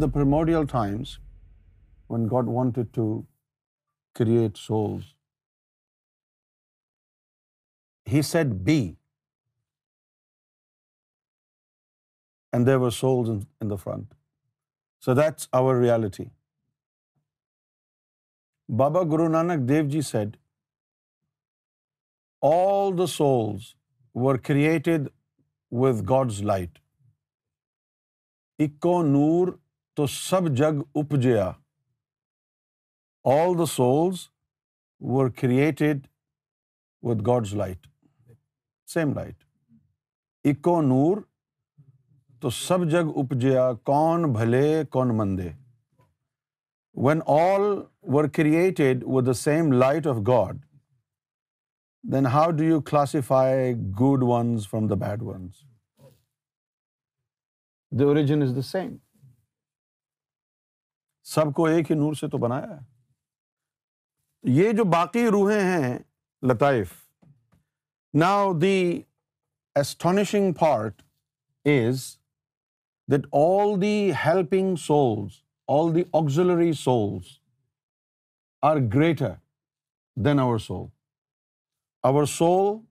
The immemorial times one God wanted to create souls he set be and bad their souls in the front so that's our reality Baba Guru Nanak Dev ji said all the souls were created with God's light اکو نور تو سب جگ اپ آل the souls ور کرد God's light same light تو سب جگ اپ کون بھلے، کون مندے۔ وین آل ور کرد same light of God then how do you classify good ones from the bad ones the origin is the same سب کو ایک ہی نور سے تو بنایا ہے۔ یہ جو باقی روحیں ہیں لطائف۔ Now the astonishing part is that all the helping souls all the auxiliary souls are greater than our soul our soul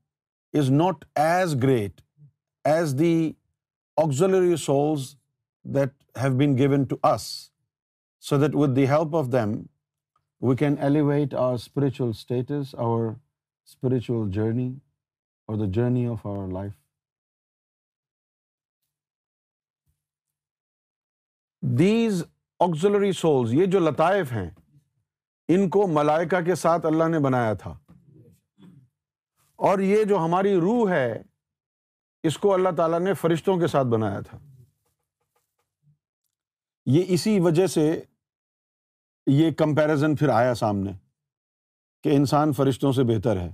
is not as great as the auxiliary souls that have been given to us, so that with the help of them we can elevate our spiritual status or spiritual journey or the journey of our life these auxiliary souls یہ جو لطائف ہیں، ان کو ملائکا کے ساتھ اللہ نے بنایا تھا۔ اور یہ جو ہماری روح ہے، اس کو اللہ تعالیٰ نے فرشتوں کے ساتھ بنایا تھا۔ یہ اسی وجہ سے یہ کمپیرزن پھر آیا سامنے کہ انسان فرشتوں سے بہتر ہے۔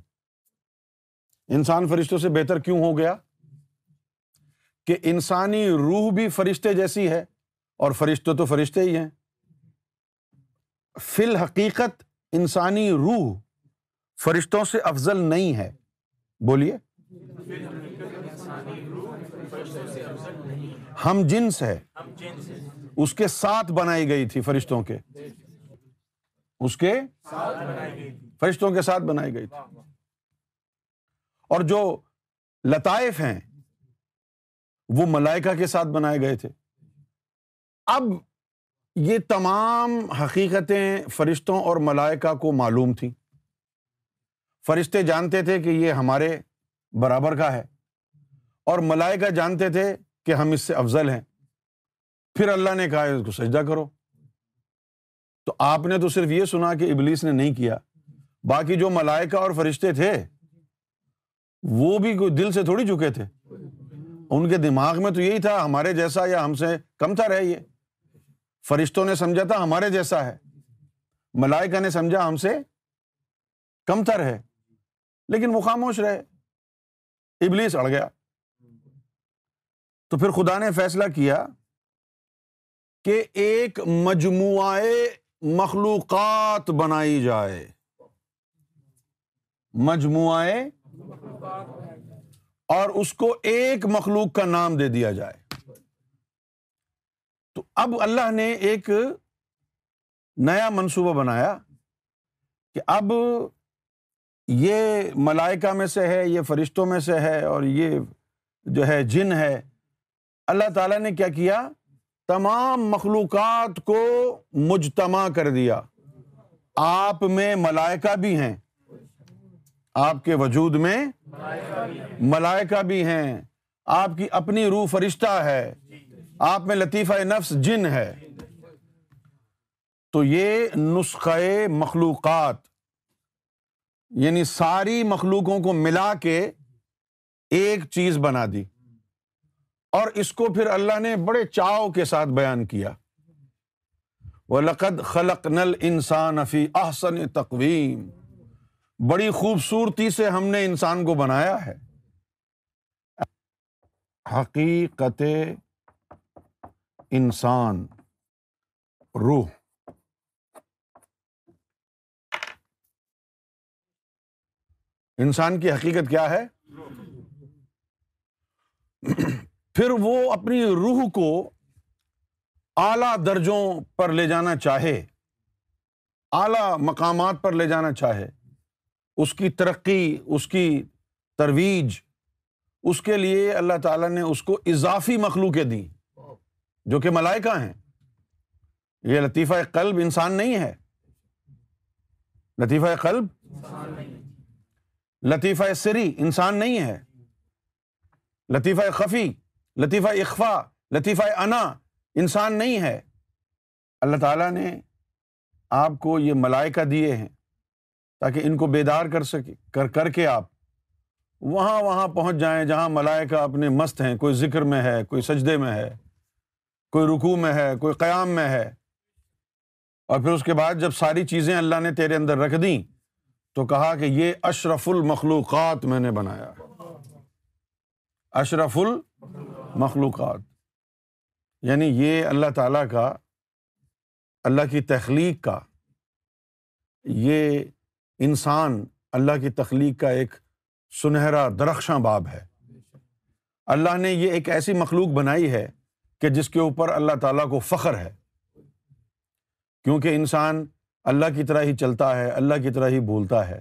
انسان فرشتوں سے بہتر کیوں ہو گیا؟ کہ انسانی روح بھی فرشتے جیسی ہے اور فرشتے تو فرشتے ہی ہیں۔ فی الحقیقت انسانی روح فرشتوں سے افضل نہیں ہے۔ بولیے۔ ہم جنس ہے اس کے ساتھ بنائی گئی تھی فرشتوں کے۔ اس کے فرشتوں کے ساتھ بنائی گئی تھی۔ اور جو لطائف ہیں، وہ ملائکہ کے ساتھ بنائے گئے تھے۔ اب یہ تمام حقیقتیں فرشتوں اور ملائکہ کو معلوم تھیں۔ فرشتے جانتے تھے کہ یہ ہمارے برابر کا ہے۔ اور ملائکہ جانتے تھے کہ ہم اس سے افضل ہیں۔ پھر اللہ نے کہا اس کو سجدہ کرو۔ تو آپ نے تو صرف یہ سنا کہ ابلیس نے نہیں کیا۔ باقی جو ملائکہ اور فرشتے تھے، وہ بھی کوئی دل سے تھوڑی چکے تھے۔ ان کے دماغ میں تو یہی تھا، ہمارے جیسا یا ہم سے کم تھا رہے یہ۔ فرشتوں نے سمجھا تھا، ہمارے جیسا ہے۔ ملائکہ نے سمجھا، ہم سے کم تر ہے لیکن وہ خاموش رہے۔ ابلیس اڑ گیا۔ تو پھر خدا نے فیصلہ کیا کہ ایک مجموعہ مخلوقات بنائی جائے۔ مجموعہ اور اس کو ایک مخلوق کا نام دے دیا جائے۔ تو اب اللہ نے ایک نیا منصوبہ بنایا کہ اب یہ ملائکہ میں سے ہے، یہ فرشتوں میں سے ہے اور یہ جو ہے جن ہے۔ اللہ تعالیٰ نے کیا کیا؟ تمام مخلوقات کو مجتمع کر دیا۔ آپ میں ملائکہ بھی ہیں۔ آپ کے وجود میں ملائکہ بھی ہیں۔ آپ کی اپنی روح فرشتہ ہے۔ آپ میں لطیفہ نفس جن ہے۔ تو یہ نسخے مخلوقات یعنی ساری مخلوقوں کو ملا کے ایک چیز بنا دی۔ اور اس کو پھر اللہ نے بڑے چاؤ کے ساتھ بیان کیا۔ وہ لقد خلق نل انسان افی احسن تقویم بڑی خوبصورتی سے ہم نے انسان کو بنایا ہے۔ حقیقت انسان، روح۔ انسان کی حقیقت کیا ہے؟ پھر وہ اپنی روح کو اعلیٰ درجوں پر لے جانا چاہے، اعلیٰ مقامات پر لے جانا چاہے، اس کی ترقی، اس کی ترویج، اس کے لیے اللہ تعالیٰ نے اس کو اضافی مخلوقیں دیں، جو کہ ملائکہ ہیں۔ یہ لطیفہ قلب انسان نہیں ہے۔ لطیفہ قلب لطیفہ سری انسان نہیں ہے۔ لطیفہ خفی لطیفہ اخفا، لطیفہ انا، انسان نہیں ہے۔ اللہ تعالیٰ نے آپ کو یہ ملائکہ دیے ہیں تاکہ ان کو بیدار کر سکے، کر کر کے آپ وہاں وہاں پہنچ جائیں جہاں ملائکہ اپنے مست ہیں، کوئی ذکر میں ہے، کوئی سجدے میں ہے، کوئی رکوع میں ہے، کوئی قیام میں ہے۔ اور پھر اس کے بعد جب ساری چیزیں اللہ نے تیرے اندر رکھ دیں تو کہا کہ یہ اشرف المخلوقات میں نے بنایا۔ اشرف المخلوقات مخلوقات۔ یعنی یہ اللہ تعالیٰ کا، اللہ کی تخلیق کا، یہ انسان اللہ کی تخلیق کا ایک سنہرا درخشاں باب ہے۔ اللہ نے یہ ایک ایسی مخلوق بنائی ہے کہ جس کے اوپر اللہ تعالیٰ کو فخر ہے۔ کیونکہ انسان اللہ کی طرح ہی چلتا ہے، اللہ کی طرح ہی بولتا ہے،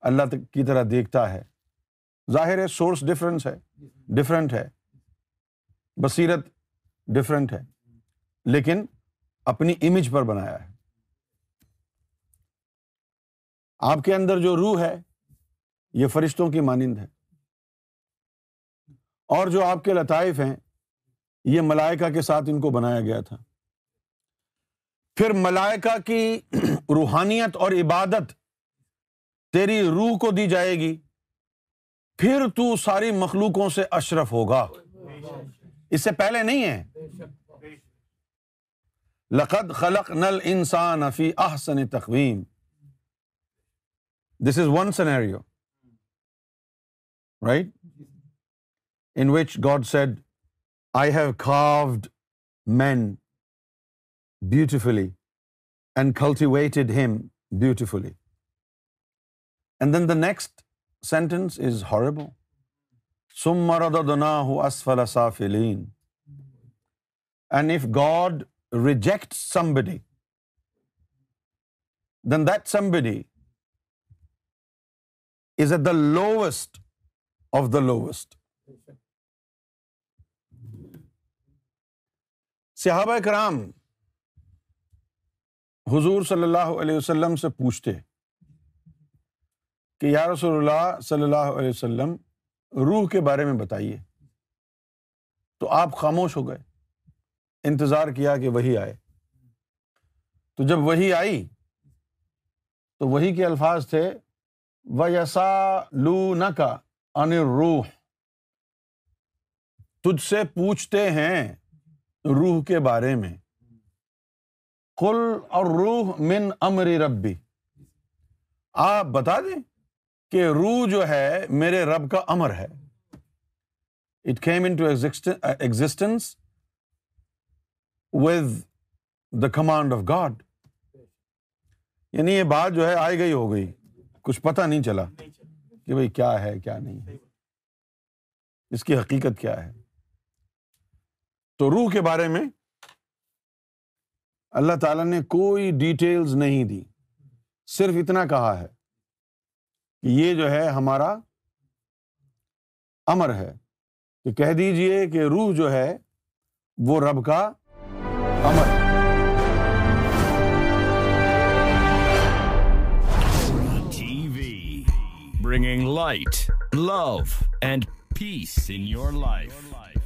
اللہ کی طرح دیکھتا ہے۔ ظاہر ہے سورس ڈفرینس ہے ڈفرینٹ ہے۔ بصیرت ڈفرینٹ ہے۔ لیکن اپنی امیج پر بنایا ہے۔ آپ کے اندر جو روح ہے، یہ فرشتوں کی مانند ہے۔ اور جو آپ کے لطائف ہیں، یہ ملائکہ کے ساتھ ان کو بنایا گیا تھا۔ پھر ملائکہ کی روحانیت اور عبادت تیری روح کو دی جائے گی، پھر تو ساری مخلوقوں سے اشرف ہوگا۔ اس سے پہلے نہیں ہے۔ لقد خلق نل انسان فی احسن تقویم۔ This is one scenario right in which God said I have carved man beautifully and cultivated him beautifully and then the next sentence is herbal سم اسفل سافلین and if God reject somebody then that somebody is at the lowest of the lowest. صحابہ کرام حضور صلی اللہ علیہ وسلم سے پوچھتے کہ یا رسول اللہ صلی اللہ علیہ وسلم روح کے بارے میں بتائیے۔ تو آپ خاموش ہو گئے۔ انتظار کیا کہ وہی آئے۔ تو جب وہی آئی، تو وہی کے الفاظ تھے و یسا لو کا ان روح تجھ سے پوچھتے ہیں روح کے بارے میں۔ کل اور روح من امری ربی آپ بتا دیں۔ کہ روح جو ہے میرے رب کا امر ہے۔ It came into existence with the command of God یعنی یہ بات جو ہے آئی گئی ہو گئی۔ کچھ پتا نہیں چلا کہ بھائی کیا ہے، کیا نہیں ہے۔ اس کی حقیقت کیا ہے۔ تو روح کے بارے میں اللہ تعالیٰ نے کوئی ڈیٹیلز نہیں دی۔ صرف اتنا کہا ہے۔ یہ جو ہے ہمارا امر ہے کہ کہہ دیجیے کہ روح جو ہے وہ رب کا امر T V bringing light love and peace in your life